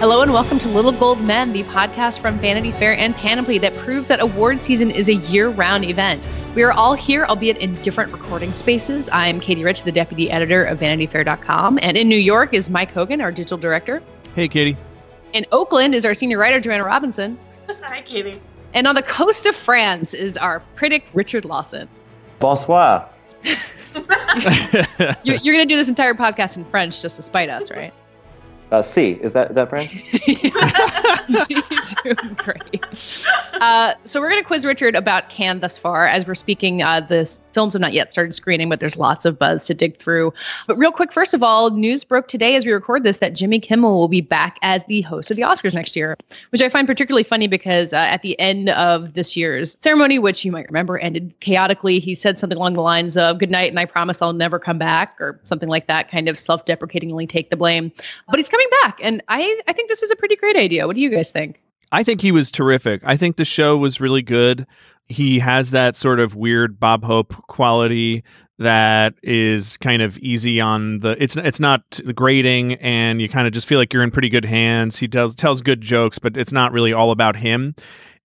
Hello and welcome to Little Gold Men, the podcast from Vanity Fair and Panoply that proves that award season is a year round event. We are all here, albeit in different recording spaces. I'm Katie Rich, the deputy editor of VanityFair.com. And in New York is Mike Hogan, our digital director. Hey, Katie. In Oakland is our senior writer, Joanna Robinson. Hi, Katie. And on the coast of France is our critic, Richard Lawson. Bonsoir. you're, you're going to do this entire podcast in French just to spite us, right? Uh, C is that that? You're doing great. Uh, so we're going to quiz Richard about Cannes thus far. As we're speaking, uh, the films have not yet started screening, but there's lots of buzz to dig through. But real quick, first of all, news broke today as we record this that Jimmy Kimmel will be back as the host of the Oscars next year, which I find particularly funny because uh, at the end of this year's ceremony, which you might remember ended chaotically, he said something along the lines of "Good night, and I promise I'll never come back," or something like that, kind of self-deprecatingly take the blame. But he's coming back, and I I think this is a pretty great idea. What do you guys think? I think he was terrific. I think the show was really good. He has that sort of weird Bob Hope quality that is kind of easy on the it's it's not grating and you kind of just feel like you're in pretty good hands. He does tells good jokes, but it's not really all about him.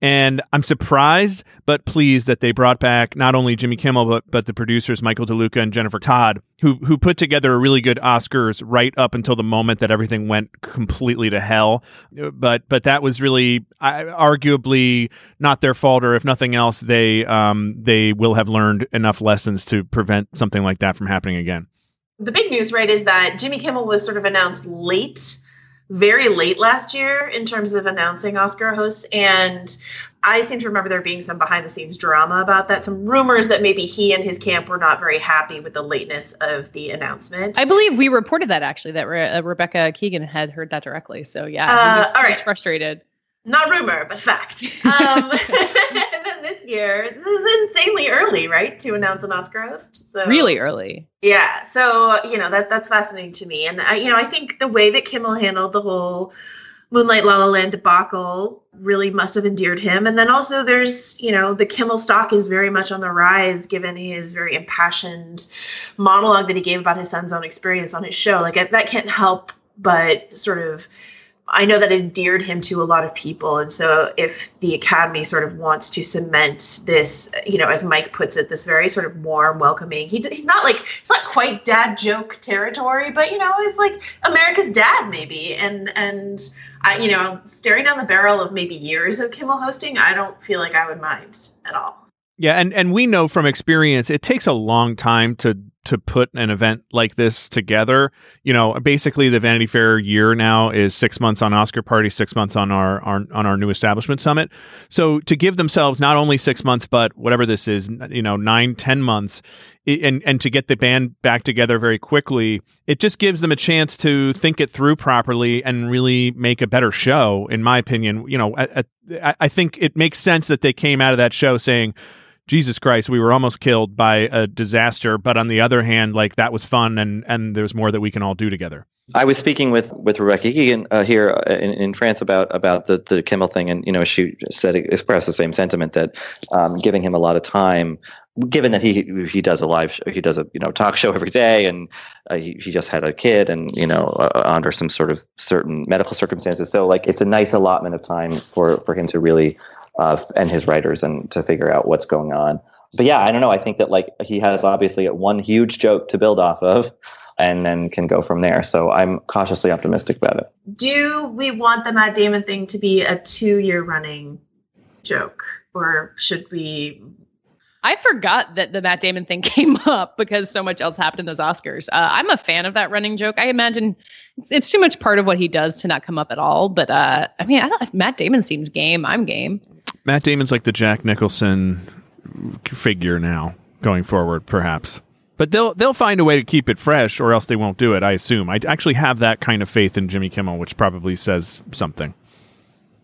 And I'm surprised but pleased that they brought back not only Jimmy Kimmel but but the producers Michael DeLuca and Jennifer Todd, who who put together a really good Oscars right up until the moment that everything went completely to hell. But but that was really arguably not their fault, or if nothing else, they um, they will have learned enough lessons to prevent something like that from happening again. The big news, right, is that Jimmy Kimmel was sort of announced late very late last year in terms of announcing Oscar hosts. And I seem to remember there being some behind the scenes drama about that, some rumors that maybe he and his camp were not very happy with the lateness of the announcement. I believe we reported that actually, that Re- uh, Rebecca Keegan had heard that directly. So yeah, uh, he's, all right. he's frustrated. Not rumor, but fact. Um, this year, this is insanely early, right, to announce an Oscar host. So really early. Yeah. So you know that that's fascinating to me, and I, you know, I think the way that Kimmel handled the whole Moonlight La La Land debacle really must have endeared him. And then also there's, you know, the Kimmel stock is very much on the rise given his very impassioned monologue that he gave about his son's own experience on his show. Like that can't help but sort of I know that endeared him to a lot of people. And so if the Academy sort of wants to cement this, you know, as Mike puts it, this very sort of warm, welcoming, he, he's not like, it's not quite dad joke territory, but, you know, it's like America's dad maybe. And, and I, you know, staring down the barrel of maybe years of Kimmel hosting, I don't feel like I would mind at all. Yeah, and and we know from experience it takes a long time to to put an event like this together. You know, basically the Vanity Fair year now is six months on Oscar Party, six months on our, our on our new establishment summit. So to give themselves not only six months, but whatever this is, you know, nine, ten months, and and to get the band back together very quickly, it just gives them a chance to think it through properly and really make a better show. In my opinion, you know, I, I, I think it makes sense that they came out of that show saying Jesus Christ, we were almost killed by a disaster. But on the other hand, like that was fun, and and there's more that we can all do together. I was speaking with with Rebecca Keegan uh, here uh, in, in France about about the the Kimmel thing, and you know she said expressed the same sentiment that um, giving him a lot of time, given that he he does a live show, he does a you know talk show every day, and uh, he he just had a kid, and you know uh, under some sort of certain medical circumstances, so like it's a nice allotment of time for for him to really uh, and his writers and to figure out what's going on. But yeah, I don't know. I think that like he has obviously one huge joke to build off of, and then can go from there. So I'm cautiously optimistic about it. Do we want the Matt Damon thing to be a two year running joke, or should we? I forgot that the Matt Damon thing came up because so much else happened in those Oscars. Uh, I'm a fan of that running joke. I imagine it's, it's, too much part of what he does to not come up at all. But uh, I mean, I don't, if Matt Damon seems game, I'm game. Matt Damon's like the Jack Nicholson figure now going forward, perhaps. But they'll they'll find a way to keep it fresh, or else they won't do it. I assume. I actually have that kind of faith in Jimmy Kimmel, which probably says something.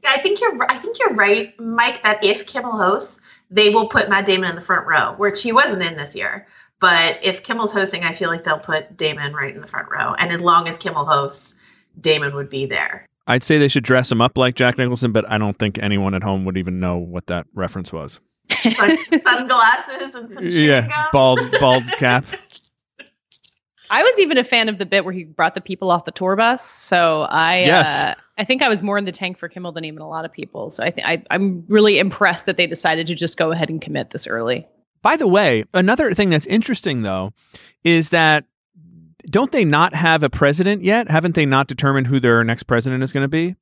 Yeah, I think you're. I think you're right, Mike. That if Kimmel hosts, they will put Matt Damon in the front row, which he wasn't in this year. But if Kimmel's hosting, I feel like they'll put Damon right in the front row. And as long as Kimmel hosts, Damon would be there. I'd say they should dress him up like Jack Nicholson, but I don't think anyone at home would even know what that reference was. like sunglasses and some yeah, gum. bald bald cap. I was even a fan of the bit where he brought the people off the tour bus. So I, yes. uh, I think I was more in the tank for Kimmel than even a lot of people. So I think I'm really impressed that they decided to just go ahead and commit this early. By the way, another thing that's interesting though is that don't they not have a president yet? Haven't they not determined who their next president is going to be?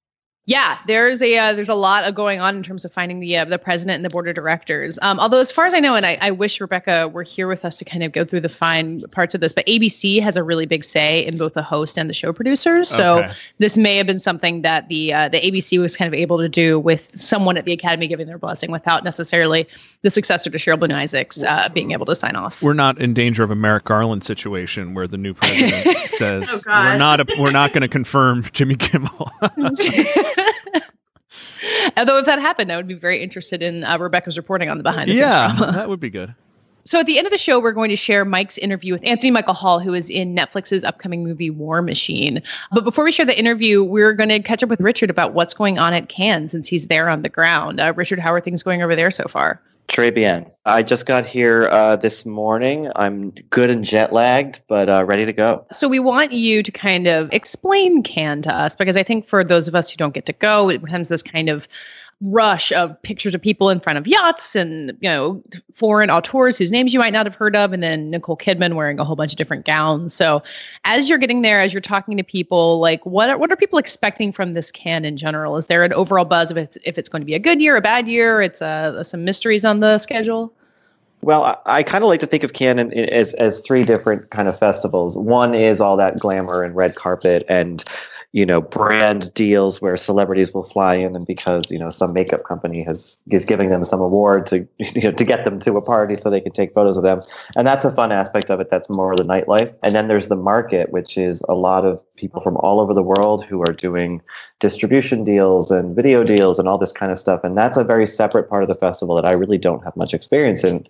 Yeah, there's a uh, there's a lot of going on in terms of finding the uh, the president and the board of directors. Um, although, as far as I know, and I, I, wish Rebecca were here with us to kind of go through the fine parts of this, but ABC has a really big say in both the host and the show producers. So okay. this may have been something that the uh, the ABC was kind of able to do with someone at the Academy giving their blessing, without necessarily the successor to Cheryl Boone Isaacs uh, being able to sign off. We're not in danger of a Merrick Garland situation where the new president says oh, we're not a, we're not going to confirm Jimmy Kimmel. Although if that happened, I would be very interested in uh, Rebecca's reporting on the behind the scenes. Yeah, that would be good. So at the end of the show, we're going to share Mike's interview with Anthony Michael Hall, who is in Netflix's upcoming movie War Machine. But before we share the interview, we're going to catch up with Richard about what's going on at Cannes since he's there on the ground. Uh, Richard, how are things going over there so far? Très bien. I just got here uh, this morning. I'm good and jet lagged, but uh, ready to go. So we want you to kind of explain Cannes to us because I think for those of us who don't get to go, it becomes this kind of rush of pictures of people in front of yachts and you know foreign auteurs whose names you might not have heard of and then nicole kidman wearing a whole bunch of different gowns. So as you're getting there as you're talking to people like what are, what are people expecting from this Cannes in general? Is there an overall buzz of it's, if it's going to be a good year a bad year? It's uh, some mysteries on the schedule? Well, I, I kind of like to think of Cannes as as three different kind of festivals. One is all that glamour and red carpet and you know brand deals where celebrities will fly in and because you know some makeup company has is giving them some award to you know to get them to a party so they can take photos of them. And that's a fun aspect of it. That's more the nightlife. And then there's the market which is a lot of people from all over the world who are doing distribution deals and video deals and all this kind of stuff. And that's a very separate part of the festival that I really don't have much experience in.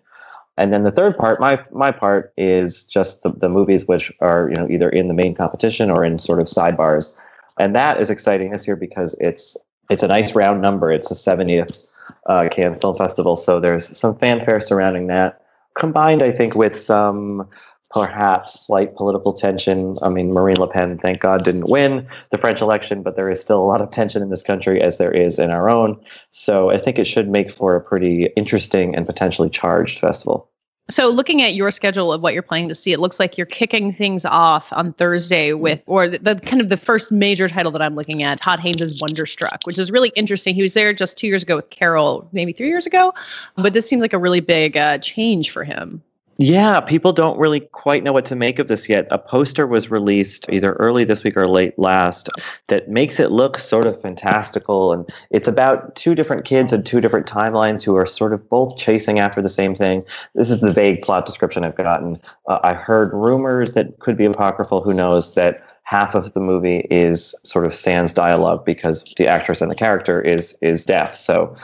And then the third part, my my part, is just the, the movies which are you know either in the main competition or in sort of sidebars and that is exciting this year because it's it's a nice round number. It's the 70th uh, Cannes Film Festival, so there's some fanfare surrounding that, combined, I think, with some perhaps slight political tension. I mean, Marine Le Pen, thank God, didn't win the French election, but there is still a lot of tension in this country, as there is in our own. So I think it should make for a pretty interesting and potentially charged festival. So, looking at your schedule of what you're planning to see, it looks like you're kicking things off on Thursday with, or the, the, kind of the first major title that I'm looking at, Todd Haynes' Wonderstruck, which is really interesting. He was there just two years ago with Carol, maybe three years ago, but this seems like a really big uh, change for him. Yeah, people don't really quite know what to make of this yet. A poster was released either early this week or late last that makes it look sort of fantastical. And it's about two different kids and two different timelines who are sort of both chasing after the same thing. This is the vague plot description I've gotten. Uh, I heard rumors that could be apocryphal, who knows, that half of the movie is sort of sans dialogue because the actress and the character is is deaf. So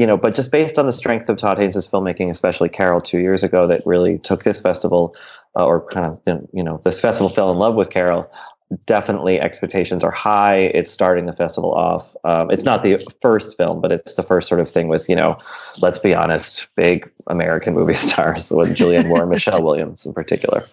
you know, but just based on the strength of Todd Haynes' filmmaking, especially Carol two years ago, that really took this festival, uh, or kind of, you know, this festival fell in love with Carol. Definitely, expectations are high. It's starting the festival off. Um, it's not the first film, but it's the first sort of thing with, you know, let's be honest, big American movie stars with Julianne Moore and Michelle Williams in particular.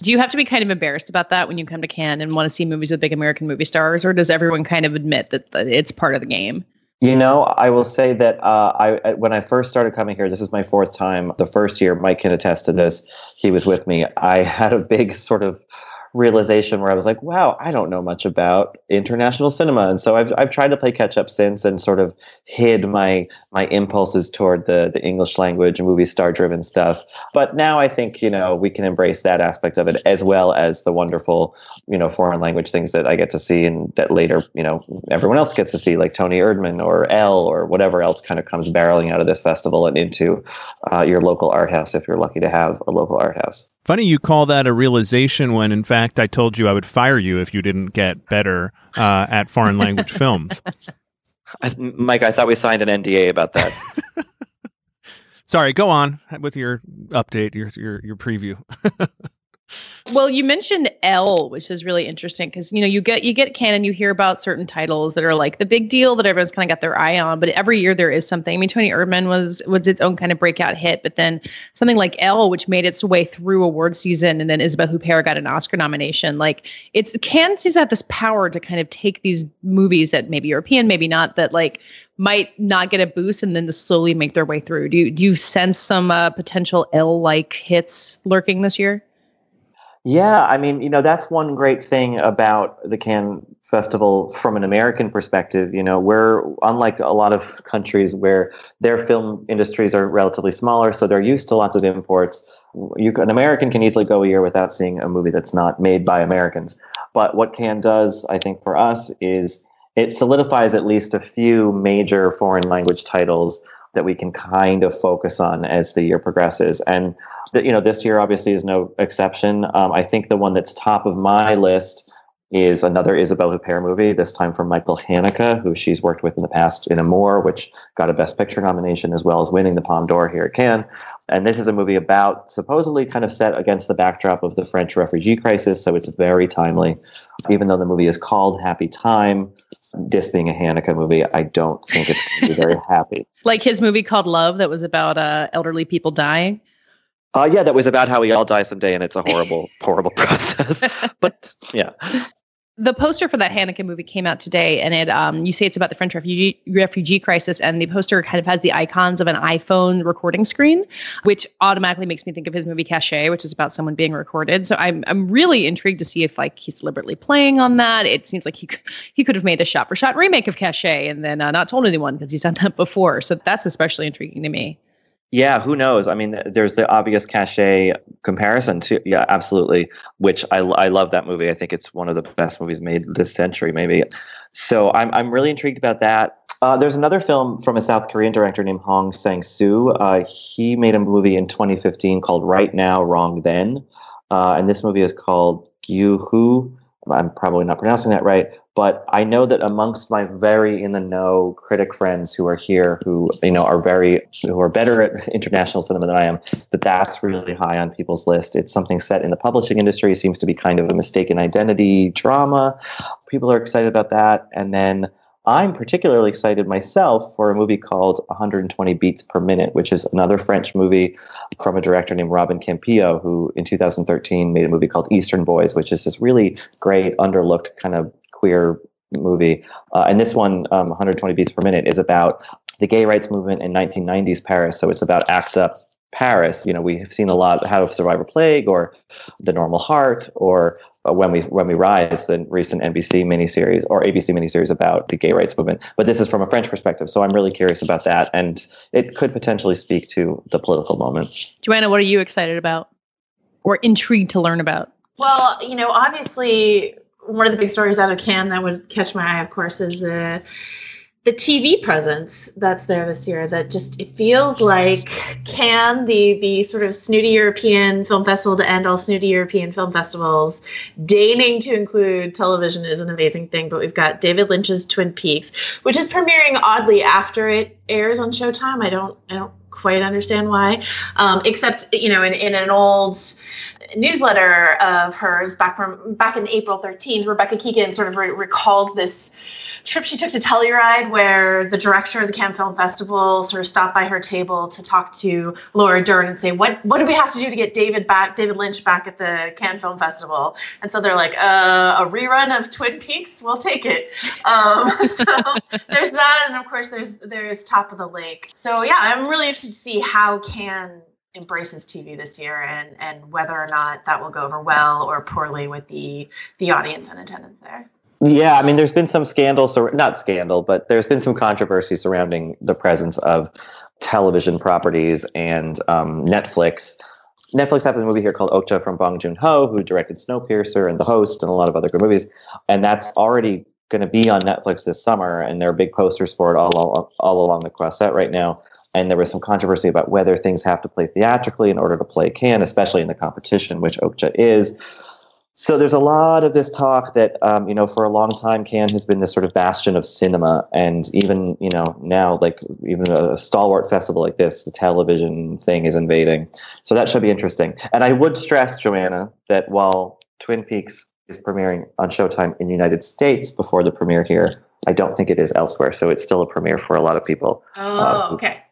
Do you have to be kind of embarrassed about that when you come to Cannes and want to see movies with big American movie stars, or does everyone kind of admit that, that it's part of the game? You know, I will say that uh, I when I first started coming here, this is my fourth time. The first year, Mike can attest to this. He was with me. I had a big sort of realization where I was like, wow, I don't know much about international cinema. And so I've, I've tried to play catch up since and sort of hid my, my impulses toward the, the English language and movie star driven stuff. But now I think, you know, we can embrace that aspect of it as well as the wonderful, you know, foreign language things that I get to see and that later, you know, everyone else gets to see like Tony Erdmann or Elle or whatever else kind of comes barreling out of this festival and into uh, your local art house if you're lucky to have a local art house. Funny you call that a realization when, in fact, I told you I would fire you if you didn't get better uh, at foreign language films. I, Mike, I thought we signed an NDA about that. Sorry, go on with your update, your your your preview. Well, you mentioned Elle, which is really interesting because you know you get you get canon, you hear about certain titles that are like the big deal that everyone's kind of got their eye on, but every year there is something. I mean, Tony Erdmann was was its own kind of breakout hit, but then something like Elle, which made its way through award season, and then Isabelle Huppert got an Oscar nomination. Like it's Cannes seems to have this power to kind of take these movies that maybe European, maybe not, that like might not get a boost and then to slowly make their way through. Do you do you sense some uh, potential Elle like hits lurking this year? Yeah, I mean, you know, that's one great thing about the Cannes Festival from an American perspective. You know, we're unlike a lot of countries where their film industries are relatively smaller, so they're used to lots of imports. You, an American can easily go a year without seeing a movie that's not made by Americans. But what Cannes does, I think, for us is it solidifies at least a few major foreign language titles that we can kind of focus on as the year progresses. And you know, this year obviously is no exception. Um, I think the one that's top of my list is another Isabelle Huppert movie, this time from Michael Haneke, who she's worked with in the past in Amour, which got a Best Picture nomination as well as winning the Palme d'Or here at Cannes. And this is a movie about supposedly kind of set against the backdrop of the French refugee crisis, so it's very timely. Even though the movie is called Happy Time, this being a Haneke movie, I don't think it's going to be very happy. like his movie called Love, that was about uh, elderly people dying. Uh, yeah, that was about how we all die someday, and it's a horrible, horrible process. But yeah, the poster for that Haneke movie came out today, and it um, you say it's about the French refugee refugee crisis, and the poster kind of has the icons of an iPhone recording screen, which automatically makes me think of his movie Caché, which is about someone being recorded. So I'm I'm really intrigued to see if like he's deliberately playing on that. It seems like he he could have made a shot for shot remake of Caché and then uh, not told anyone because he's done that before. So that's especially intriguing to me. Yeah, who knows? I mean, there's the obvious Caché comparison to yeah, absolutely. Which I I love that movie. I think it's one of the best movies made this century, maybe. So I'm I'm really intrigued about that. Uh, there's another film from a South Korean director named Hong Sang Soo. Uh, he made a movie in 2015 called Right Now, Wrong Then, uh, and this movie is called Gyu Hu. I'm probably not pronouncing that right, but I know that amongst my very in the know critic friends who are here, who you know are very who are better at international cinema than I am, that that's really high on people's list. It's something set in the publishing industry. It seems to be kind of a mistaken identity drama. People are excited about that, and then I'm particularly excited myself for a movie called 120 Beats Per Minute, which is another French movie from a director named Robin Campillo, who in 2013 made a movie called Eastern Boys, which is this really great, underlooked kind of queer movie. Uh, and this one, um, 120 Beats Per Minute, is about the gay rights movement in 1990s Paris. So it's about ACT UP Paris. You know, we have seen a lot How to Survive a Plague or The Normal Heart or uh, when we when we rise the recent NBC miniseries or ABC miniseries about the gay rights movement. But this is from a French perspective, so I'm really curious about that, and it could potentially speak to the political moment. Joanna, what are you excited about or intrigued to learn about? Well, you know, obviously one of the big stories out of Cannes that would catch my eye, of course, is uh, the TV presence that's there this year that just it feels like Cannes the the sort of snooty European film festival to end all snooty European film festivals deigning to include television is an amazing thing. But we've got David Lynch's Twin Peaks which is premiering oddly after it airs on Showtime. I don't I don't quite understand why. Um, except you know in, in an old newsletter of hers back from back in April 13th Rebecca Keegan sort of re- recalls this trip she took to Telluride, where the director of the Cannes Film Festival sort of stopped by her table to talk to Laura Dern and say, "What what do we have to do to get David back, David Lynch back at the Cannes Film Festival?" And so they're like, uh, "A rerun of Twin Peaks, we'll take it." Um, so there's that, and of course there's there's Top of the Lake. So yeah, I'm really interested to see how Cannes embraces TV this year and and whether or not that will go over well or poorly with the the audience and attendance there. Yeah, I mean, there's been some scandals, or not scandal, but there's been some controversy surrounding the presence of television properties and um, Netflix. Netflix has a movie here called Okja from Bong Joon Ho, who directed Snowpiercer and The Host and a lot of other good movies, and that's already going to be on Netflix this summer, and there are big posters for it all, all, all along the Croisette right now and there was some controversy about whether things have to play theatrically in order to play Cannes, especially in the competition, which Okja is. So there's a lot of this talk that um, you know for a long time Cannes has been this sort of bastion of cinema, and even you know now like even a stalwart festival like this, the television thing is invading. So that should be interesting. And I would stress, Joanna, that while Twin Peaks is premiering on Showtime in the United States before the premiere here, I don't think it is elsewhere. So it's still a premiere for a lot of people. Oh, uh, okay.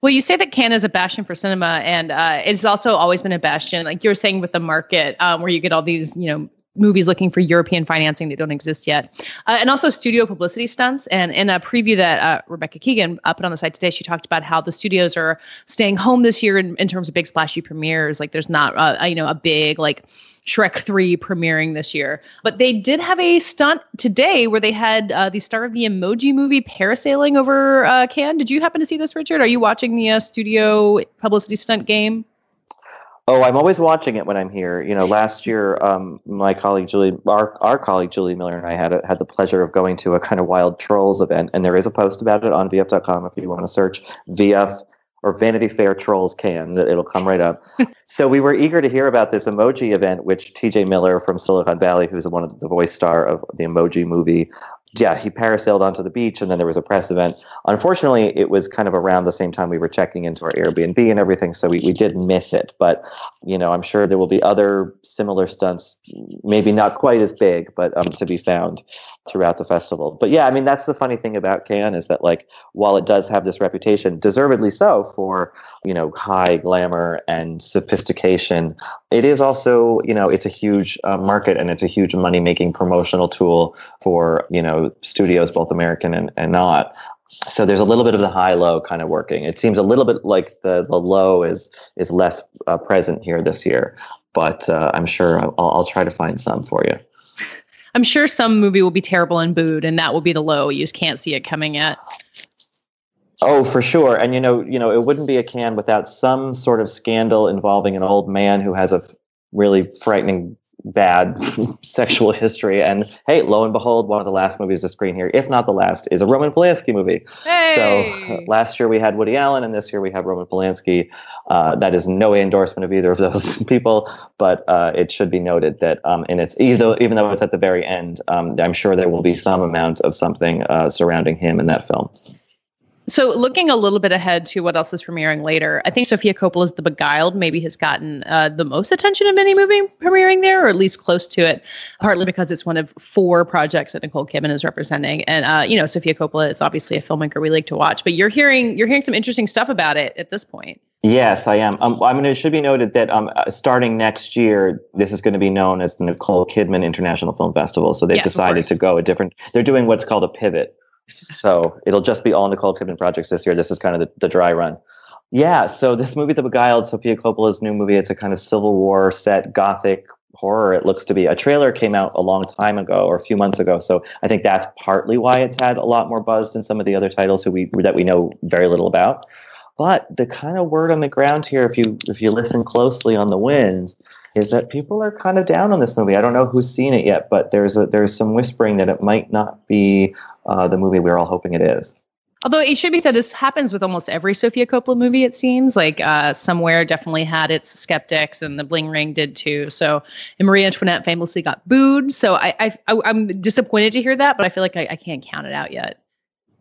Well, you say that Cannes is a bastion for cinema, and uh, it's also always been a bastion, like you were saying with the market, um, where you get all these, you know, movies looking for European financing that don't exist yet, uh, and also studio publicity stunts. And in a preview that uh, Rebecca Keegan uh, put on the site today, she talked about how the studios are staying home this year in, in terms of big splashy premieres. Like there's not, uh, you know, a big like Shrek 3 premiering this year. But they did have a stunt today where they had uh, the star of the emoji movie parasailing over uh, Cannes. Did you happen to see this, Richard? Are you watching the uh, studio publicity stunt game? Oh, I'm always watching it when I'm here. You know, last year, um, my colleague Julie, our, our colleague Julie Miller, and I had a, had the pleasure of going to a kind of wild trolls event, and there is a post about it on VF.com if you want to search VF or Vanity Fair Trolls Cannes. That It'll come right up. so we were eager to hear about this emoji event, which TJ Miller from Silicon Valley, who's one of the voice star of the emoji movie, yeah, he parasailed onto the beach and then there was a press event. Unfortunately, it was kind of around the same time we were checking into our Airbnb and everything, so we, we did miss it. But, you know, I'm sure there will be other similar stunts, maybe not quite as big, but um, to be found throughout the festival. But yeah, I mean, that's the funny thing about Cannes is that, like, while it does have this reputation, deservedly so, for, you know, high glamour and sophistication, it is also, you know, it's a huge uh, market and it's a huge money making promotional tool for, you know, studios, both American and, and not. So there's a little bit of the high low kind of working. It seems a little bit like the, the low is is less uh, present here this year, but uh, I'm sure I'll, I'll try to find some for you. I'm sure some movie will be terrible and booed, and that will be the low. You just can't see it coming yet. Oh, for sure. And you know, you know, it wouldn't be a Cannes without some sort of scandal involving an old man who has a really frightening bad sexual history. And hey, lo and behold, one of the last movies to screen here, if not the last, is a Roman Polanski movie. Hey! So uh, last year we had Woody Allen, and this year we have Roman Polanski. Uh, that is no endorsement of either of those people, but uh, it should be noted that, um, and it's even though, even though it's at the very end, um, I'm sure there will be some amount of something uh, surrounding him in that film. So, looking a little bit ahead to what else is premiering later, I think Sofia Coppola's The Beguiled maybe has gotten uh, the most attention of any movie premiering there, or at least close to it, partly because it's one of four projects that Nicole Kidman is representing. And uh, you know, Sofia Coppola is obviously a filmmaker we like to watch. But you're hearing you're hearing some interesting stuff about it at this point. Yes, I am. Um, I mean, it should be noted that um, uh, starting next year, this is going to be known as the Nicole Kidman International Film Festival. So they've yes, decided to go a different. They're doing what's called a pivot so it'll just be all Nicole Kidman projects this year. This is kind of the, the dry run. Yeah, so this movie, The Beguiled, Sofia Coppola's new movie, it's a kind of Civil War set gothic horror. It looks to be. A trailer came out a long time ago or a few months ago, so I think that's partly why it's had a lot more buzz than some of the other titles who we that we know very little about. But the kind of word on the ground here, if you if you listen closely on the wind, is that people are kind of down on this movie. I don't know who's seen it yet, but there's a, there's some whispering that it might not be uh, the movie we're all hoping it is. Although it should be said, this happens with almost every Sofia Coppola movie. It seems like uh, somewhere definitely had its skeptics, and The Bling Ring did too. So, and Marie Antoinette famously got booed. So I, I, I am disappointed to hear that, but I feel like I, I can't count it out yet.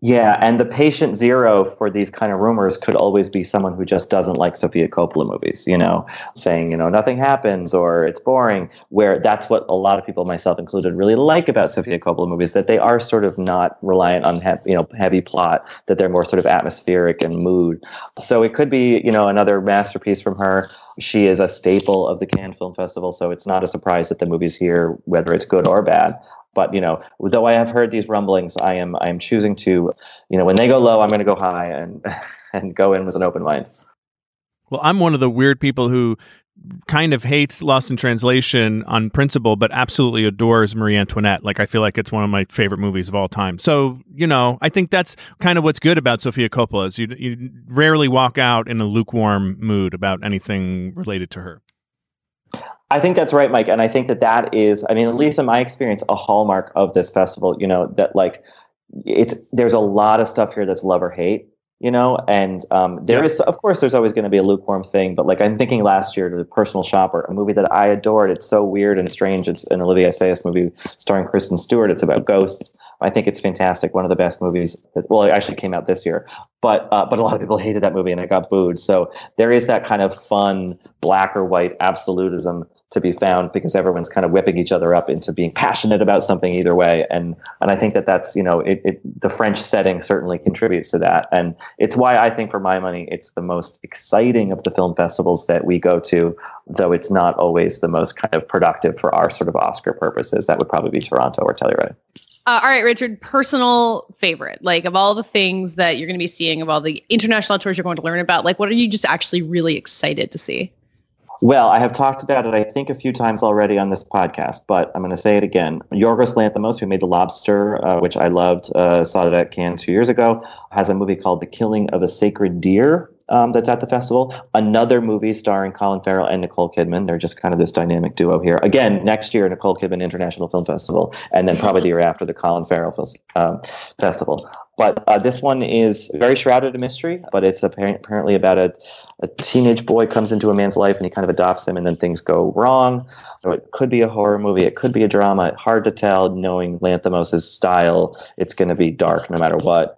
Yeah, and the patient zero for these kind of rumors could always be someone who just doesn't like Sofia Coppola movies, you know, saying, you know, nothing happens or it's boring, where that's what a lot of people, myself included, really like about Sofia Coppola movies, that they are sort of not reliant on, you know, heavy plot, that they're more sort of atmospheric and mood. So it could be, you know, another masterpiece from her. She is a staple of the Cannes Film Festival, so it's not a surprise that the movie's here, whether it's good or bad. But you know, though I have heard these rumblings, I am I am choosing to, you know, when they go low, I'm going to go high and and go in with an open mind. Well, I'm one of the weird people who kind of hates Lost in Translation on principle, but absolutely adores Marie Antoinette. Like I feel like it's one of my favorite movies of all time. So you know, I think that's kind of what's good about Sofia Coppola is you you rarely walk out in a lukewarm mood about anything related to her. I think that's right, Mike, and I think that that is, I mean, at least in my experience, a hallmark of this festival. You know that like it's there's a lot of stuff here that's love or hate you know and um, there yeah. is, of course there's always going to be a lukewarm thing but like i'm thinking last year to the personal shopper a movie that i adored it's so weird and strange it's an Olivier Assayas movie starring kristen stewart it's about ghosts i think it's fantastic. One of the best movies that well it actually came out this year but uh, but a lot of people hated that movie and it got booed. So there is that kind of fun black or white absolutism to be found because everyone's kind of whipping each other up into being passionate about something either way. And and I think that that's you know it, it the French setting certainly contributes to that. And it's why I think for my money it's the most exciting of the film festivals that we go to though it's not always the most kind of productive for our sort of Oscar purposes. That would probably be Toronto or Telluride. Uh, all right, Richard, personal favorite, like of all the things that you're going to be seeing, of all the international tours you're going to learn about, like what are you just actually really excited to see? Well, I have talked about it, I think, a few times already on this podcast, but I'm going to say it again. Yorgos Lanthimos, who made The Lobster, uh, which I loved, uh, saw it at Cannes two years ago, has a movie called The Killing of a Sacred Deer, um, that's at the festival. Another movie starring Colin Farrell and Nicole Kidman. They're just kind of this dynamic duo here. Again, next year, Nicole Kidman International Film Festival, and then probably the year after the Colin Farrell uh, Festival. But uh, this one is very shrouded in mystery, but it's apparently about a, a teenage boy comes into a man's life and he kind of adopts him, and then things go wrong. So it could be a horror movie, it could be a drama. Hard to tell. Knowing Lanthimos' style, it's going to be dark no matter what.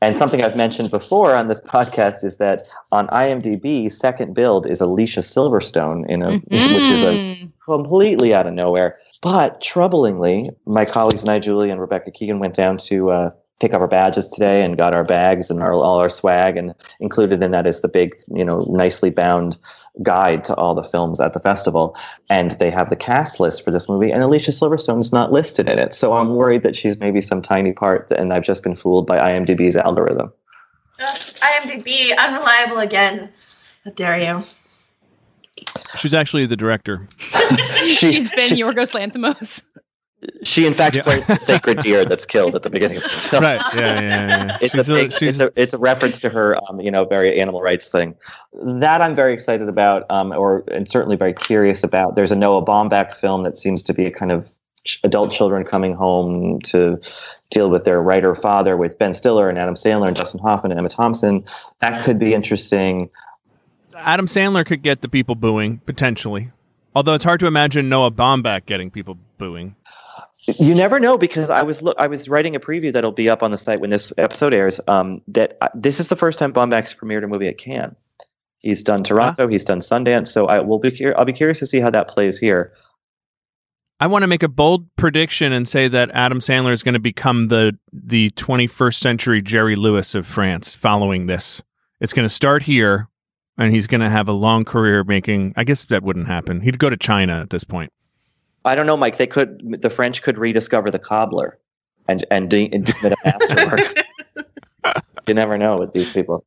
And something I've mentioned before on this podcast is that on IMDb, second build is Alicia Silverstone in a mm-hmm. which is a mm-hmm. completely out of nowhere. But troublingly, my colleagues and I, Julie and Rebecca Keegan, went down to uh, pick up our badges today and got our bags and our, all our swag. And included in that is the big, you know, nicely bound guide to all the films at the festival. And they have the cast list for this movie, and Alicia Silverstone's not listed in it. So I'm worried that she's maybe some tiny part, and I've just been fooled by IMDb's algorithm. Uh, IMDb, unreliable again. How dare you? She's actually the director. she, has been she, Yorgos Lanthimos. She, in fact, yeah. plays the sacred deer that's killed at the beginning of the film. Right. Yeah, yeah, yeah. It's, a, big, a, it's, a, it's a reference to her, um, you know, very animal rights thing. That I'm very excited about, um, or and certainly very curious about. There's a Noah Baumbach film that seems to be a kind of adult children coming home to deal with their writer father with Ben Stiller and Adam Sandler and Dustin Hoffman and Emma Thompson. That could be interesting. Adam Sandler could get the people booing potentially. Although it's hard to imagine Noah Baumbach getting people booing. You never know because I was look I was writing a preview that'll be up on the site when this episode airs. Um, that uh, this is the first time Baumbach's premiered a movie at Cannes. He's done Toronto, he's done Sundance, so I will be cur- I'll be curious to see how that plays here. I want to make a bold prediction and say that Adam Sandler is going to become the the 21st century Jerry Lewis of France following this. It's going to start here and he's going to have a long career making I guess that wouldn't happen. He'd go to China at this point. I don't know, Mike. They could the French could rediscover the cobbler and and do, and do a masterwork. you never know with these people.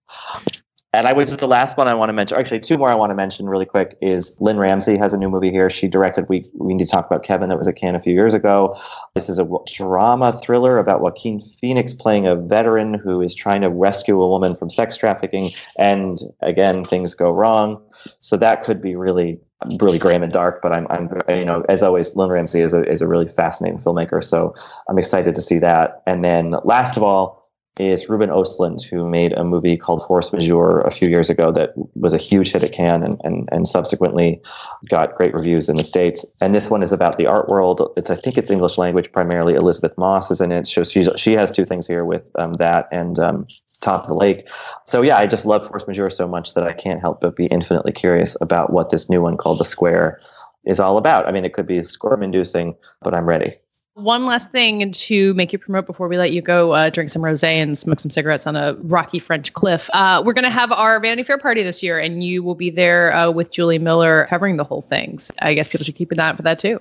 And I was the last one I want to mention. Actually, two more I want to mention really quick is Lynne Ramsay has a new movie here. She directed We We Need to Talk About Kevin that was at Cannes a few years ago. This is a drama thriller about Joaquin Phoenix playing a veteran who is trying to rescue a woman from sex trafficking, and again things go wrong. So that could be really really grim and dark. But I'm, I'm, you know, as always, Lynne Ramsay is a is a really fascinating filmmaker. So I'm excited to see that. And then last of all is Ruben Ostlund, who made a movie called Force Majeure a few years ago that was a huge hit at Cannes and, and, and subsequently got great reviews in the States. And this one is about the art world. It's I think it's English language primarily. Elisabeth Moss is in it. So she's, she has two things here with um, that and um, Top of the Lake. So yeah, I just love Force Majeure so much that I can't help but be infinitely curious about what this new one called The Square is all about. I mean, it could be squirm inducing, but I'm ready. One last thing to make you promote before we let you go uh, drink some rosé and smoke some cigarettes on a rocky French cliff. Uh, we're going to have our Vanity Fair party this year, and you will be there uh, with Julie Miller covering the whole thing. So I guess people should keep an eye out for that too.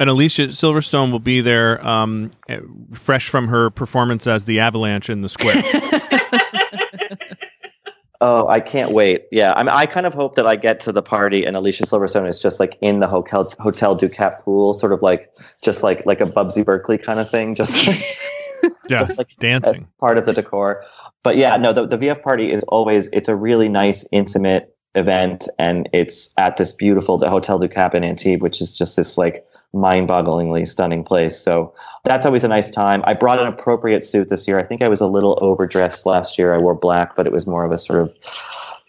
And Alicia Silverstone will be there, um, eh, fresh from her performance as the Avalanche in the Square. Oh, I can't wait. Yeah, I mean, I kind of hope that I get to the party and Alicia Silverstone is just like in the hotel Hotel du Cap pool, sort of like just like like a Busby Berkeley kind of thing, just Yeah, just like as dancing. part of the decor. But yeah, no, the, the VF party is always it's a really nice, intimate event, and it's at this beautiful the Hotel du Cap in Antibes, which is just this like mind-bogglingly stunning place. So that's always a nice time. I brought an appropriate suit this year. I think I was a little overdressed last year. I wore black, but it was more of a sort of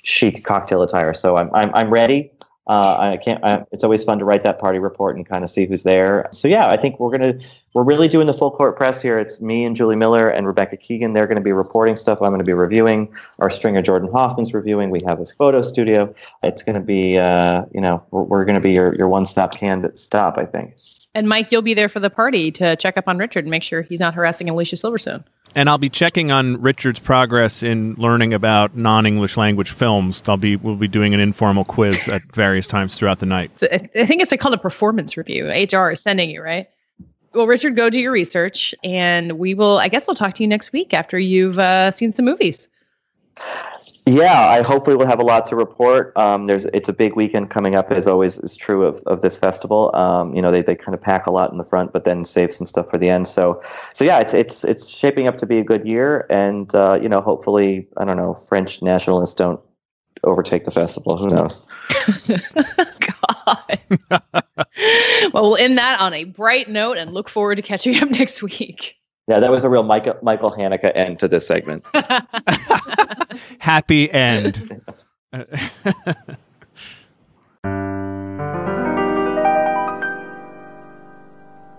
chic cocktail attire. So I'm I'm I'm ready. Uh, I can't. I, it's always fun to write that party report and kind of see who's there. So yeah, I think we're gonna we're really doing the full court press here. It's me and Julie Miller and Rebecca Keegan. They're going to be reporting stuff. I'm going to be reviewing. Our stringer Jordan Hoffman's reviewing. We have a photo studio. It's going to be uh, you know we're, we're going to be your your one stop candidate stop. I think. And Mike, you'll be there for the party to check up on Richard and make sure he's not harassing Alicia Silverstone. And I'll be checking on Richard's progress in learning about non-English language films. I'll be we'll be doing an informal quiz at various times throughout the night. I think it's called a performance review. HR is sending you, right? Well, Richard, go do your research, and we will. I guess we'll talk to you next week after you've uh, seen some movies. Yeah, I hopefully will have a lot to report. Um, there's it's a big weekend coming up, as always is true of, of this festival. Um, you know, they, they kind of pack a lot in the front, but then save some stuff for the end. So, so yeah, it's it's it's shaping up to be a good year, and uh, you know, hopefully, I don't know, French nationalists don't overtake the festival. Who knows? God. well, we'll end that on a bright note and look forward to catching up next week. Yeah, that was a real Michael Michael Haneke end to this segment. Happy end.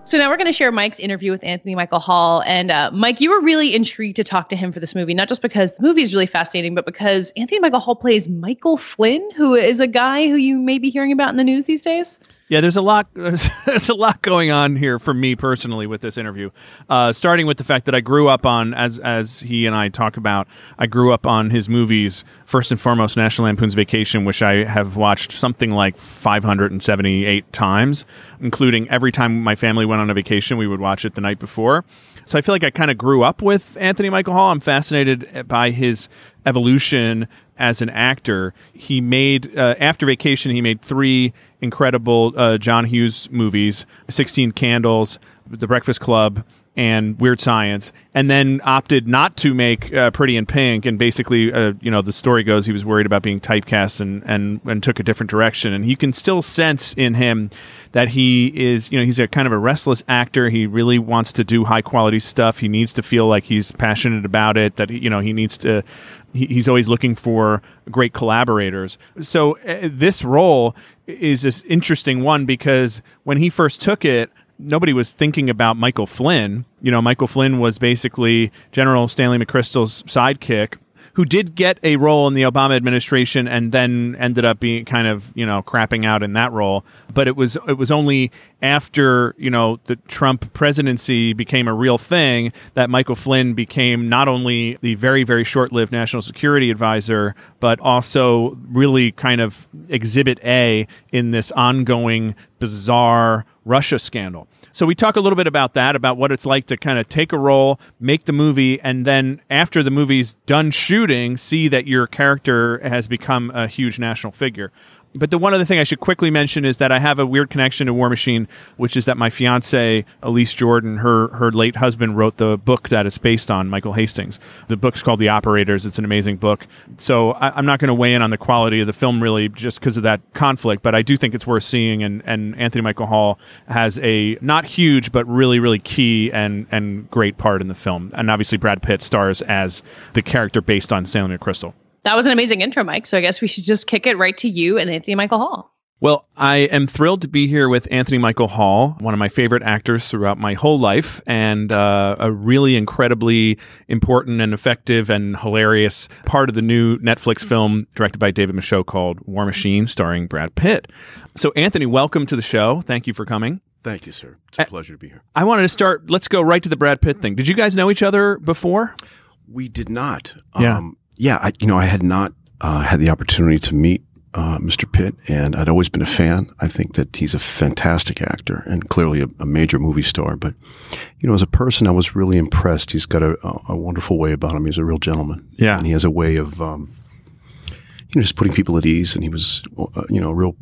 So now we're going to share Mike's interview with Anthony Michael Hall. And uh, Mike, you were really intrigued to talk to him for this movie, not just because the movie is really fascinating, but because Anthony Michael Hall plays Michael Flynn, who is a guy who you may be hearing about in the news these days. Yeah, there's a lot. There's, there's a lot going on here for me personally with this interview. Uh, starting with the fact that I grew up on, as as he and I talk about, I grew up on his movies. First and foremost, National Lampoon's Vacation, which I have watched something like 578 times, including every time my family went on a vacation, we would watch it the night before. So I feel like I kind of grew up with Anthony Michael Hall. I'm fascinated by his evolution as an actor. He made uh, after Vacation, he made three incredible uh, John Hughes movies: Sixteen Candles, The Breakfast Club, and Weird Science, and then opted not to make uh, Pretty in Pink. And basically, uh, you know, the story goes he was worried about being typecast and, and and took a different direction. And you can still sense in him that he is, you know, he's a kind of a restless actor. He really wants to do high quality stuff. He needs to feel like he's passionate about it. That you know, he needs to. He, he's always looking for great collaborators. So uh, this role is this interesting one because when he first took it nobody was thinking about Michael Flynn. You know, Michael Flynn was basically General Stanley McChrystal's sidekick, who did get a role in the Obama administration and then ended up being kind of you know crapping out in that role. But it was it was only after you know the Trump presidency became a real thing that Michael Flynn became not only the very very short lived national security advisor, but also really kind of exhibit A in this ongoing bizarre Russia scandal. So we talk a little bit about that, about what it's like to kind of take a role, make the movie, and then after the movie's done shooting, see that your character has become a huge national figure. But the one other thing I should quickly mention is that I have a weird connection to War Machine, which is that my fiance Elise Jordan, her her late husband, wrote the book that it's based on, Michael Hastings. The book's called The Operators. It's an amazing book. So I, am not going to weigh in on the quality of the film really, just because of that conflict. But I do think it's worth seeing. And and Anthony Michael Hall has a not huge but really really key and and great part in the film. And obviously Brad Pitt stars as the character based on Stanley McChrystal. That was an amazing intro, Mike. So I guess we should just kick it right to you and Anthony Michael Hall. Well, I am thrilled to be here with Anthony Michael Hall, one of my favorite actors throughout my whole life, and uh, a really incredibly important and effective and hilarious part of the new Netflix film directed by David Michôd called War Machine, starring Brad Pitt. So, Anthony, welcome to the show. Thank you for coming. Thank you, sir. It's a pleasure to be here. I wanted to start. Let's go right to the Brad Pitt thing. Did you guys know each other before? We did not. Yeah. Um, yeah, I, you know, I had not uh, had the opportunity to meet uh, Mr. Pitt, and I'd always been a fan. I think that he's a fantastic actor and clearly a, a major movie star. But you know, as a person, I was really impressed. He's got a, a, wonderful way about him. He's a real gentleman. Yeah. and he has a way of um, you know, just putting people at ease. And he was, uh, you know, a real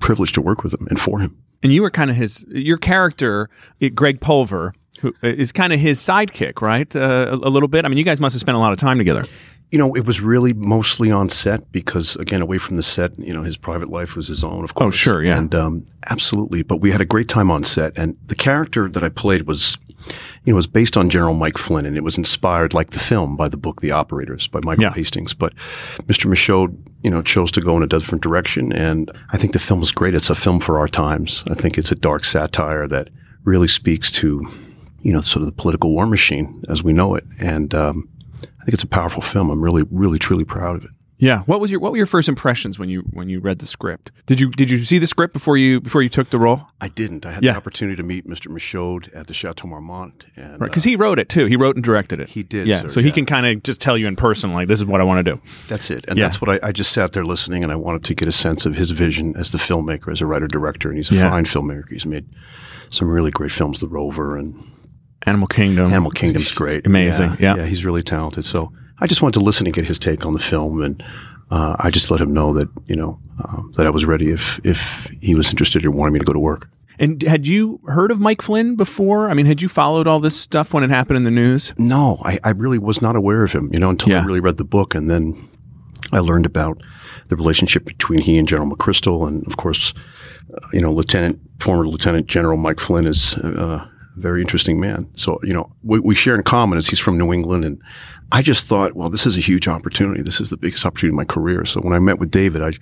privilege to work with him and for him. And you were kind of his, your character, eh, Greg Pulver, who eh, is kind of his sidekick, right? Uh, a, a little bit. I mean, you guys must have spent a lot of time together. You know, it was really mostly on set because, again, away from the set, you know, his private life was his own, of course. Oh, sure, yeah. And um, absolutely. But we had a great time on set. And the character that I played was, you know, was based on General Mike Flynn, and it was inspired, like the film, by the book The Operators by Michael Yeah. Hastings. But Mr. Michôd, you know, chose to go in a different direction. And I think the film is great. It's a film for our times. I think it's a dark satire that really speaks to, you know, sort of the political war machine as we know it. And um, I think it's a powerful film. I'm really, really, truly proud of it. Yeah. What was your What were your first impressions when you when you read the script? Did you Did you see the script before you before you took the role? I didn't. I had Yeah. the opportunity to meet Mr. Michôd at the Chateau Marmont. And, Right, because uh, he wrote it too. He wrote and directed it. He did, Yeah. sir, so he can kind of just tell you in person, like, this is what I want to do. That's it. And Yeah. that's what I, I just sat there listening and I wanted to get a sense of his vision as the filmmaker, as a writer director. And he's a Yeah. fine filmmaker. He's made some really great films, The Rover and Animal Kingdom. Animal Kingdom's great. Amazing. Yeah. Yeah, he's really talented. So I just wanted to listen and get his take on the film. And uh, I just let him know that, you know, um, that I was ready if, if he was interested or wanted me to go to work. And had you heard of Mike Flynn before? I mean, had you followed all this stuff when it happened in the news? No, I, I really was not aware of him, you know, until Yeah. I really read the book. And then I learned about the relationship between he and General McChrystal. And of course, uh, you know, Lieutenant, former Lieutenant General Mike Flynn is uh, very interesting man. So, you know, we, we share in common as he's from New England. And I just thought, well, this is a huge opportunity. This is the biggest opportunity in my career. So when I met with David, I,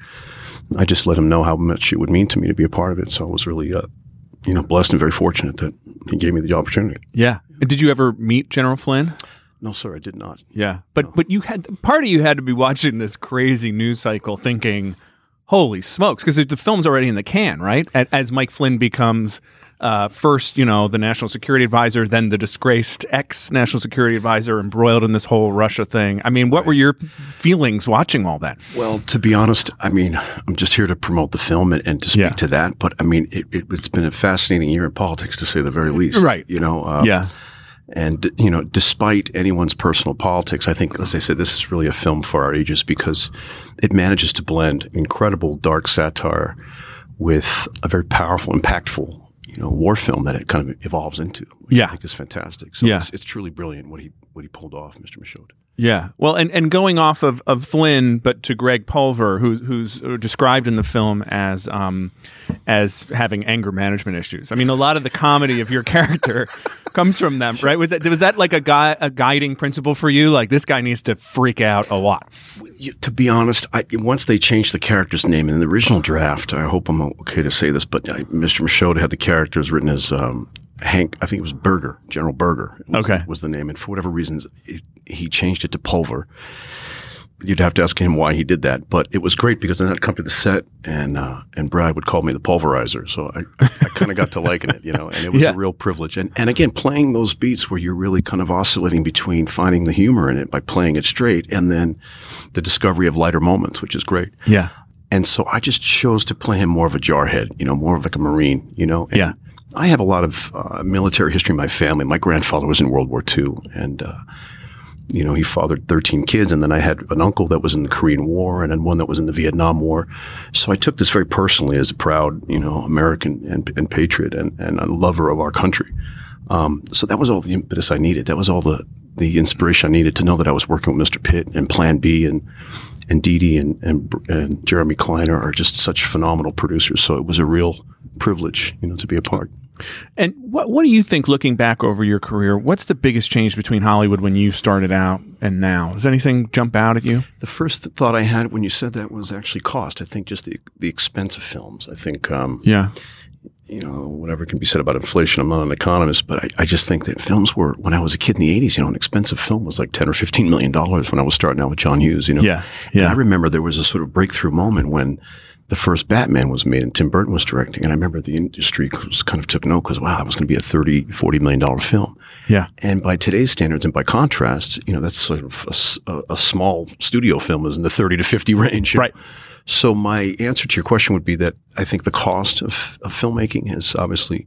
I just let him know how much it would mean to me to be a part of it. So I was really, uh, you know, blessed and very fortunate that he gave me the opportunity. Yeah. Did you ever meet General Flynn? No, sir, I did not. Yeah. But but you had part of you had to be watching this crazy news cycle thinking, holy smokes, because the film's already in the can, right? As Mike Flynn becomes uh, first, you know, the national security advisor, then the disgraced ex national security advisor, embroiled in this whole Russia thing. I mean, what were your feelings watching all that? Well, to be honest, I mean, I'm just here to promote the film and, and to speak Yeah. to that. But I mean, it, it, it's been a fascinating year in politics, to say the very least. Right. You know. Uh, yeah. And you know, despite anyone's personal politics, I think, as I said, this is really a film for our ages because it manages to blend incredible dark satire with a very powerful, impactful, you know, war film that it kind of evolves into. Yeah. I think is fantastic. So Yeah. it's, it's truly brilliant what he what he pulled off, Mr. Michôd. Yeah. Well, and, and going off of, of Flynn, but to Greg Pulver, who, who's uh, described in the film as um, as having anger management issues. I mean, a lot of the comedy of your character comes from them, right? Was that was that like a guy a guiding principle for you? Like this guy needs to freak out a lot. To be honest, I, once they changed the character's name in the original draft, I hope I'm okay to say this, but uh, Mr. Michôd had the characters written as um, Hank. I think it was Berger, General Berger. Was, Okay. was the name, and for whatever reasons, it, he changed it to Pulver. You'd have to ask him why he did that, but it was great because then I'd come to the set and uh, and Brad would call me the pulverizer, so I, I kind of got to liking it, you know, and it was Yeah. a real privilege. And and again, playing those beats where you're really kind of oscillating between finding the humor in it by playing it straight, and then the discovery of lighter moments, which is great. Yeah. And so I just chose to play him more of a jarhead, you know, more of like a Marine, you know. And Yeah. I have a lot of uh, military history in my family. My grandfather was in World War II, and uh, you know he fathered 13 kids, and then I had an uncle that was in the Korean War, and then one that was in the Vietnam War. So I took this very personally as a proud, you know, American and, and patriot and, and a lover of our country. Um, so that was all the impetus I needed. That was all the the inspiration I needed to know that I was working with Mr. Pitt and Plan B and and Dede and, and and Jeremy Kleiner are just such phenomenal producers. So it was a real privilege, you know, to be a part. And what what do you think, looking back over your career, what's the biggest change between Hollywood when you started out and now? Does anything jump out at you? The first thought I had when you said that was actually cost. I think just the the expense of films. I think um, Yeah. you know whatever can be said about inflation. I'm not an economist, but I, I just think that films were when I was a kid in the '80s. You know, an expensive film was like ten or fifteen million dollars when I was starting out with John Hughes. You know, Yeah. And Yeah. I remember there was a sort of breakthrough moment when the first Batman was made and Tim Burton was directing. And I remember the industry was kind of took note because, wow, that was going to be a 30, 40 million dollar film. Yeah. And by today's standards and by contrast, you know, that's sort of a, a- a small studio film is in the 30 to 50 range. know. Right. So my answer to your question would be that I think the cost of, of filmmaking has obviously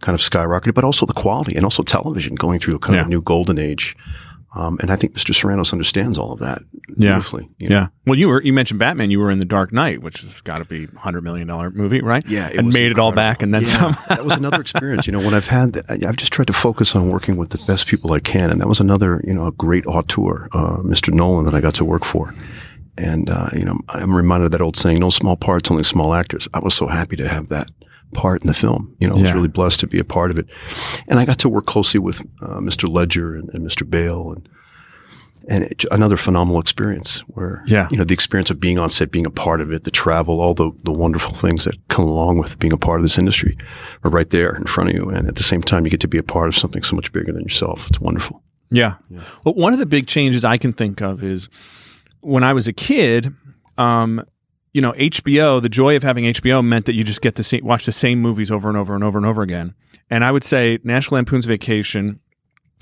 kind of skyrocketed, but also the quality and also television going through a kind Yeah. of new golden age. Um, and I think Mr. Sarandos understands all of that Yeah. beautifully. you know. Yeah. Well, you were you mentioned Batman. You were in the Dark Knight, which has got to be a hundred million dollar movie, right? Yeah, and made it all back and then Yeah, some. that was another experience. You know, when I've had, the, I've just tried to focus on working with the best people I can, and that was another, you know, a great auteur, uh, Mr. Nolan, that I got to work for. And uh, you know, I'm reminded of that old saying, "No small parts, only small actors." I was so happy to have that part in the film. You know, I was Yeah. really blessed to be a part of it, and I got to work closely with uh, Mr. Ledger and, and Mr. Bale and. And it, another phenomenal experience where, Yeah. you know, the experience of being on set, being a part of it, the travel, all the, the wonderful things that come along with being a part of this industry are right there in front of you. And at the same time, you get to be a part of something so much bigger than yourself. It's wonderful. Yeah. Well, one of the big changes I can think of is when I was a kid, um, you know, HBO, the joy of having HBO meant that you just get to see, watch the same movies over and over and over and over again. And I would say National Lampoon's Vacation,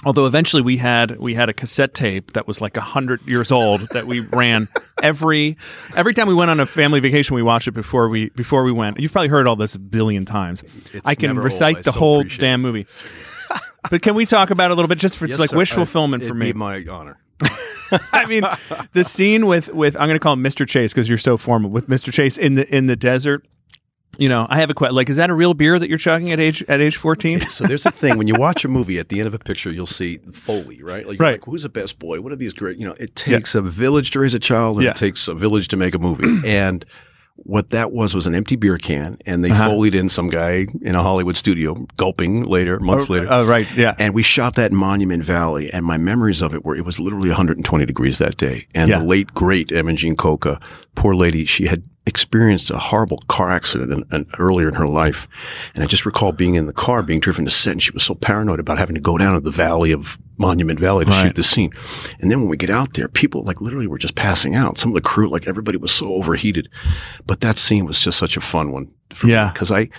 although eventually we had we had a cassette tape that was like a hundred years old that we ran every every time we went on a family vacation we watched it before we before we went. You've probably heard all this a billion times. It's I can recite I the so whole damn movie. but can we talk about it a little bit just for Yes, like sir. wish I- fulfillment for it'd me? my honor. I mean, the scene with with I'm going to call him Mr. Chase because you're so formal with Mr. Chase in the in the desert. You know, I have a question. Like, is that a real beer that you're chugging at age at age 14? Okay, so there's a thing when you watch a movie at the end of a picture, you'll see Foley, right? Like, you're Right. like, who's the best boy? What are these great? You know, it takes a village to raise a child, and Yeah. it takes a village to make a movie. and what that was was an empty beer can, and they Uh-huh. foleyed in some guy in a Hollywood studio, gulping later, months later. Oh, right. Yeah. And we shot that in Monument Valley, and my memories of it were it was literally 120 degrees that day. And Yeah. the late great Jean Coca, poor lady, she had experienced a horrible car accident in, in- earlier in her life, and I just recall being in the car, being driven to set, and she was so paranoid about having to go down to the valley of Monument Valley to Right. shoot the scene. And then when we get out there, people like literally were just passing out. Some of the crew, like everybody was so overheated, but that scene was just such a fun one. For Yeah. because I,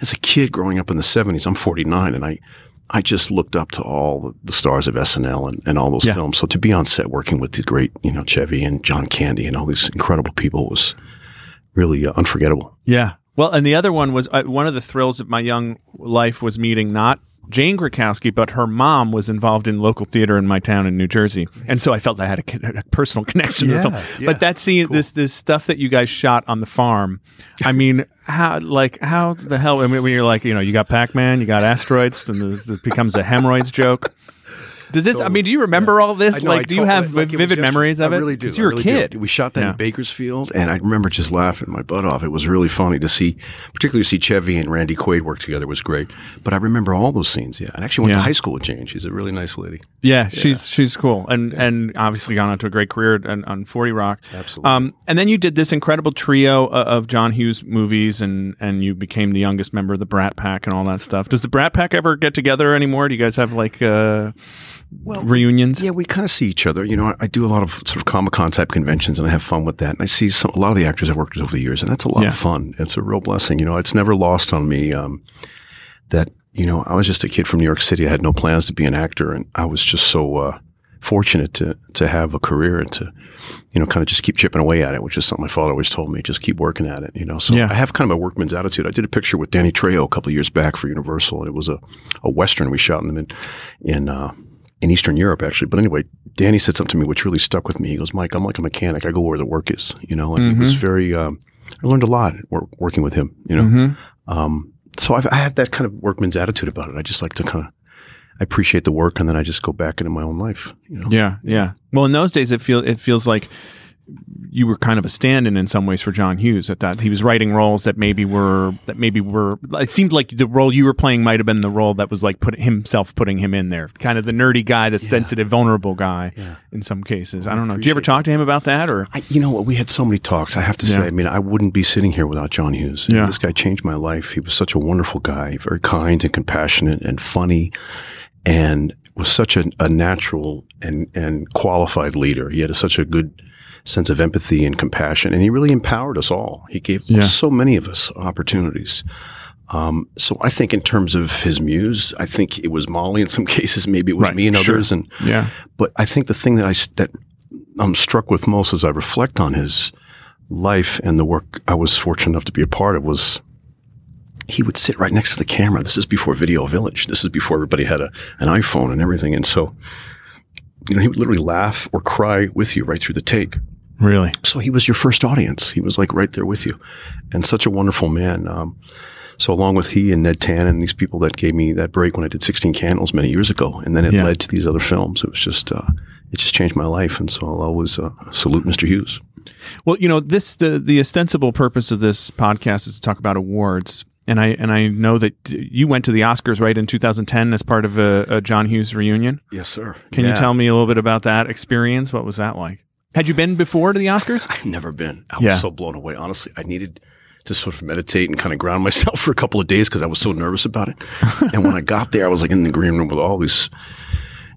as a kid growing up in the 70s, I'm 49, and I. I just looked up to all the, the stars of SNL and, and all those Yeah. films. So to be on set working with the great, you know, Chevy and John Candy and all these incredible people was really uh, unforgettable. Yeah. Well, and the other one was uh, one of the thrills of my young life was meeting not Jane Krakowski, but her mom was involved in local theater in my town in New Jersey, and so I felt I had a, a personal connection to the Yeah, film. yeah. But that scene, this this stuff that you guys shot on the farm, I mean, how like how the hell? I mean, when you're like, you know, you got Pac Man, you got asteroids, and this, it becomes a hemorrhoids joke. Does this? I mean, do you remember all this? I know, I like, do you have like, vivid memories of I it? really do. you were I a really do. kid. We shot that Yeah. in Bakersfield, and I remember just laughing my butt off. It was really funny to see, particularly to see Chevy and Randy Quaid work together was great. But I remember all those scenes. Yeah, I actually went Yeah. to high school with Jane. She's a really nice lady. Yeah, she's she's cool, and and obviously gone on to a great career on, on Forty Rock. Absolutely. Um, and then you did this incredible trio of, of John Hughes movies, and and you became the youngest member of the Brat Pack and all that stuff. Does the Brat Pack ever get together anymore? Do you guys have like uh, reunions? Yeah, we kind of see each other. You know, I, I do a lot of sort of Comic Con type conventions, and I have fun with that. And I see some, a lot of the actors I've worked with over the years, and that's a lot Yeah. of fun. It's a real blessing. You know, it's never lost on me um, that you know I was just a kid from New York City. I had no plans to be an actor, and I was just so uh, fortunate to to have a career and to you know kind of just keep chipping away at it, which is something my father always told me. Just keep working at it. You know, so Yeah. I have kind of a workman's attitude. I did a picture with Danny Trejo a couple of years back for Universal, and it was a a western we shot in in. in uh, in Eastern Europe, actually. But anyway, Danny said something to me which really stuck with me. He goes, Mike, I'm like a mechanic. I go where the work is, you know, and it was very, um, I learned a lot working with him, you know. Mhm. Um, so I've, I have that kind of workman's attitude about it. I just like to kind of, I appreciate the work and then I just go back into my own life, you know. Yeah, yeah. Well, in those days, it feel it feels like you were kind of a stand-in in some ways for John Hughes. At that, he was writing roles that maybe were that maybe were. It seemed like the role you were playing might have been the role that was like put himself putting him in there, kind of the nerdy guy, the sensitive, vulnerable guy. Yeah. In some cases, I don't know. Did appreciate you ever talk to him about that, or I, you know what? We had so many talks. I have to say, I mean, I wouldn't be sitting here without John Hughes. Yeah. This guy changed my life. He was such a wonderful guy, very kind and compassionate and funny, and was such a, a natural and, and qualified leader. He had a, such a good sense of empathy and compassion, and he really empowered us all. He gave Yeah. so many of us opportunities. Um, so I think in terms of his muse, I think it was Molly in some cases, maybe it was Right, me and sure. others, and yeah, but I think the thing that I that I'm struck with most as I reflect on his life and the work I was fortunate enough to be a part of was he would sit right next to the camera. This is before Video Village. This is before everybody had a, an iPhone and everything. And so you know, he would literally laugh or cry with you right through the take. Really? So he was your first audience. He was like right there with you, and such a wonderful man. Um, so along with he and Ned Tannen and these people that gave me that break when I did 16 Candles many years ago, and then it Yeah. led to these other films. It was just, uh, it just changed my life, and so I'll always uh, salute Mr. Hughes. Well, you know, this the the ostensible purpose of this podcast is to talk about awards. And I and I know that you went to the Oscars right in 2010 as part of a, a John Hughes reunion. Yes, sir. Can you tell me a little bit about that experience? What was that like? Had you been before to the Oscars? I've never been. I was Yeah. so blown away. Honestly, I needed to sort of meditate and kind of ground myself for a couple of days because I was so nervous about it. and when I got there, I was like in the green room with all these,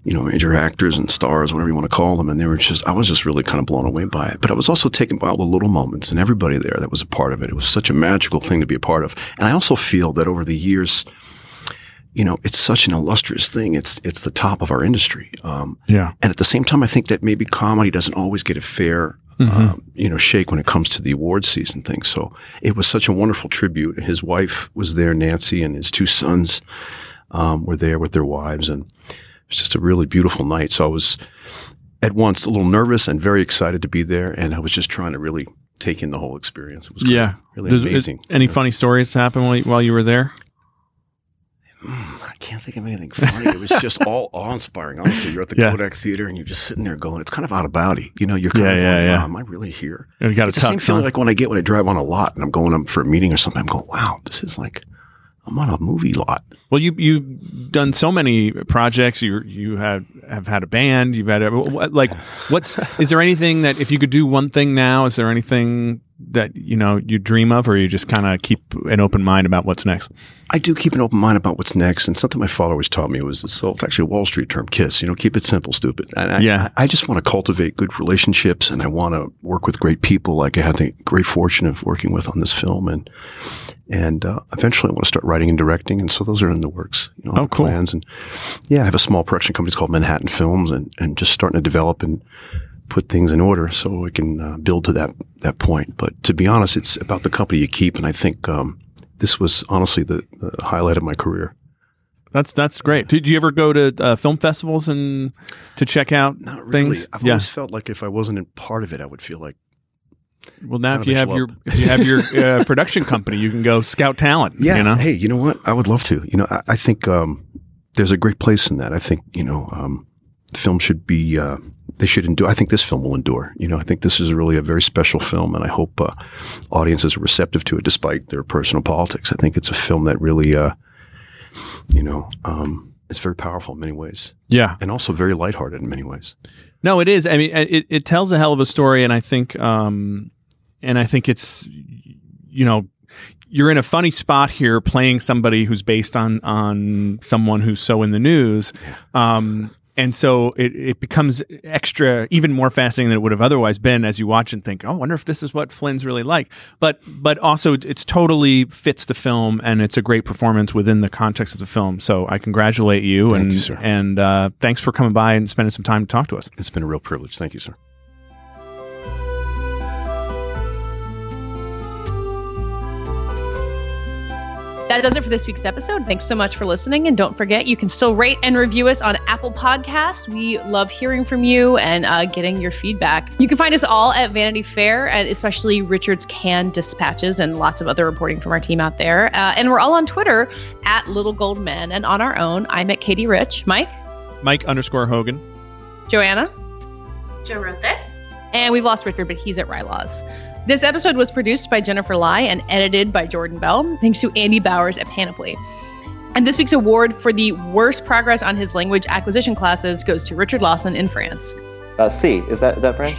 you know, major actors and stars, whatever you want to call them, and they were just. I was just really kind of blown away by it. But I was also taken by all the little moments and everybody there that was a part of it. It was such a magical thing to be a part of. And I also feel that over the years. You know, it's such an illustrious thing. It's it's the top of our industry. Um, Yeah. and at the same time, I think that maybe comedy doesn't always get a fair, um, you know, shake when it comes to the award season thing. So it was such a wonderful tribute. His wife was there, Nancy, and his two sons um, were there with their wives, and it was just a really beautiful night. So I was at once a little nervous and very excited to be there, and I was just trying to really take in the whole experience. It was great. Yeah. really Does- is- amazing. any Yeah. funny stories happen while you, while you were there? Hmm, I can't think of anything funny. It was just all awe inspiring. Honestly, you're at the Yeah. Kodak Theater and you're just sitting there going, it's kind of out of body. You know, you're kind Yeah, of yeah, going, yeah. wow, am I really here? You got It's a the same feeling like when I get when I drive on a lot and I'm going up for a meeting or something. I'm going, wow, this is like I'm on a movie lot. Well, you you've done so many projects. You you have have had a band. You've had a, like what's is there anything that if you could do one thing now? Is there anything that you know you dream of, or you just kind of keep an open mind about what's next? I do keep an open mind about what's next, and something my father always taught me was this. So it's actually a Wall Street term, KISS. You know, keep it simple, stupid. And I, Yeah. I, I just want to cultivate good relationships, and I want to work with great people, like I had the great fortune of working with on this film, and and uh, eventually I want to start writing and directing, and so those are in the works. You know, Oh, cool. plans, and yeah, I have a small production company it's called Manhattan Films, and and just starting to develop and put things in order so we can uh, build to that that point. But to be honest, it's about the company you keep, and I think um, this was honestly the, the highlight of my career. That's that's great. Did you ever go to uh, film festivals and to check out Not really. things? I've yeah. always felt like if I wasn't in part of it, I would feel like Well, now kind if you have your if you have your uh, production company, you can go scout talent. yeah. You know. Hey, you know what? I would love to. You know, I, I think um, there's a great place in that. I think you know, um, film should be. Uh, they should endure. I think this film will endure. You know, I think this is really a very special film, and I hope uh, audiences are receptive to it, despite their personal politics. I think it's a film that really, uh, you know, um, is very powerful in many ways, Yeah. and also very lighthearted in many ways. No, it is. I mean, it, it tells a hell of a story, and I think, um, and I think it's, you know, you're in a funny spot here, playing somebody who's based on on someone who's so in the news, um, and so it, it becomes extra, even more fascinating than it would have otherwise been as you watch and think, oh, I wonder if this is what Flynn's really like. But but also, it's totally fits the film, and it's a great performance within the context of the film. So I congratulate you, Thank and you, sir. and uh, thanks for coming by and spending some time to talk to us. It's been a real privilege. Thank you, sir. That does it for this week's episode. Thanks so much for listening. And don't forget, you can still rate and review us on Apple Podcasts. We love hearing from you and uh, getting your feedback. You can find us all at Vanity Fair, and especially Richard's Cannes Dispatches and lots of other reporting from our team out there. Uh, and we're all on Twitter at Little Gold Men. And on our own, I'm at Katie Rich. Mike, Mike underscore Hogan. Joanna, Joe wrote this. and we've lost Richard, but he's at Rilaws. This episode was produced by Jennifer Lai and edited by Jordan Bell. Thanks to Andy Bowers at Panoply. And this week's award for the worst progress on his language acquisition classes goes to Richard Lawson in France. Uh, C is that is that French?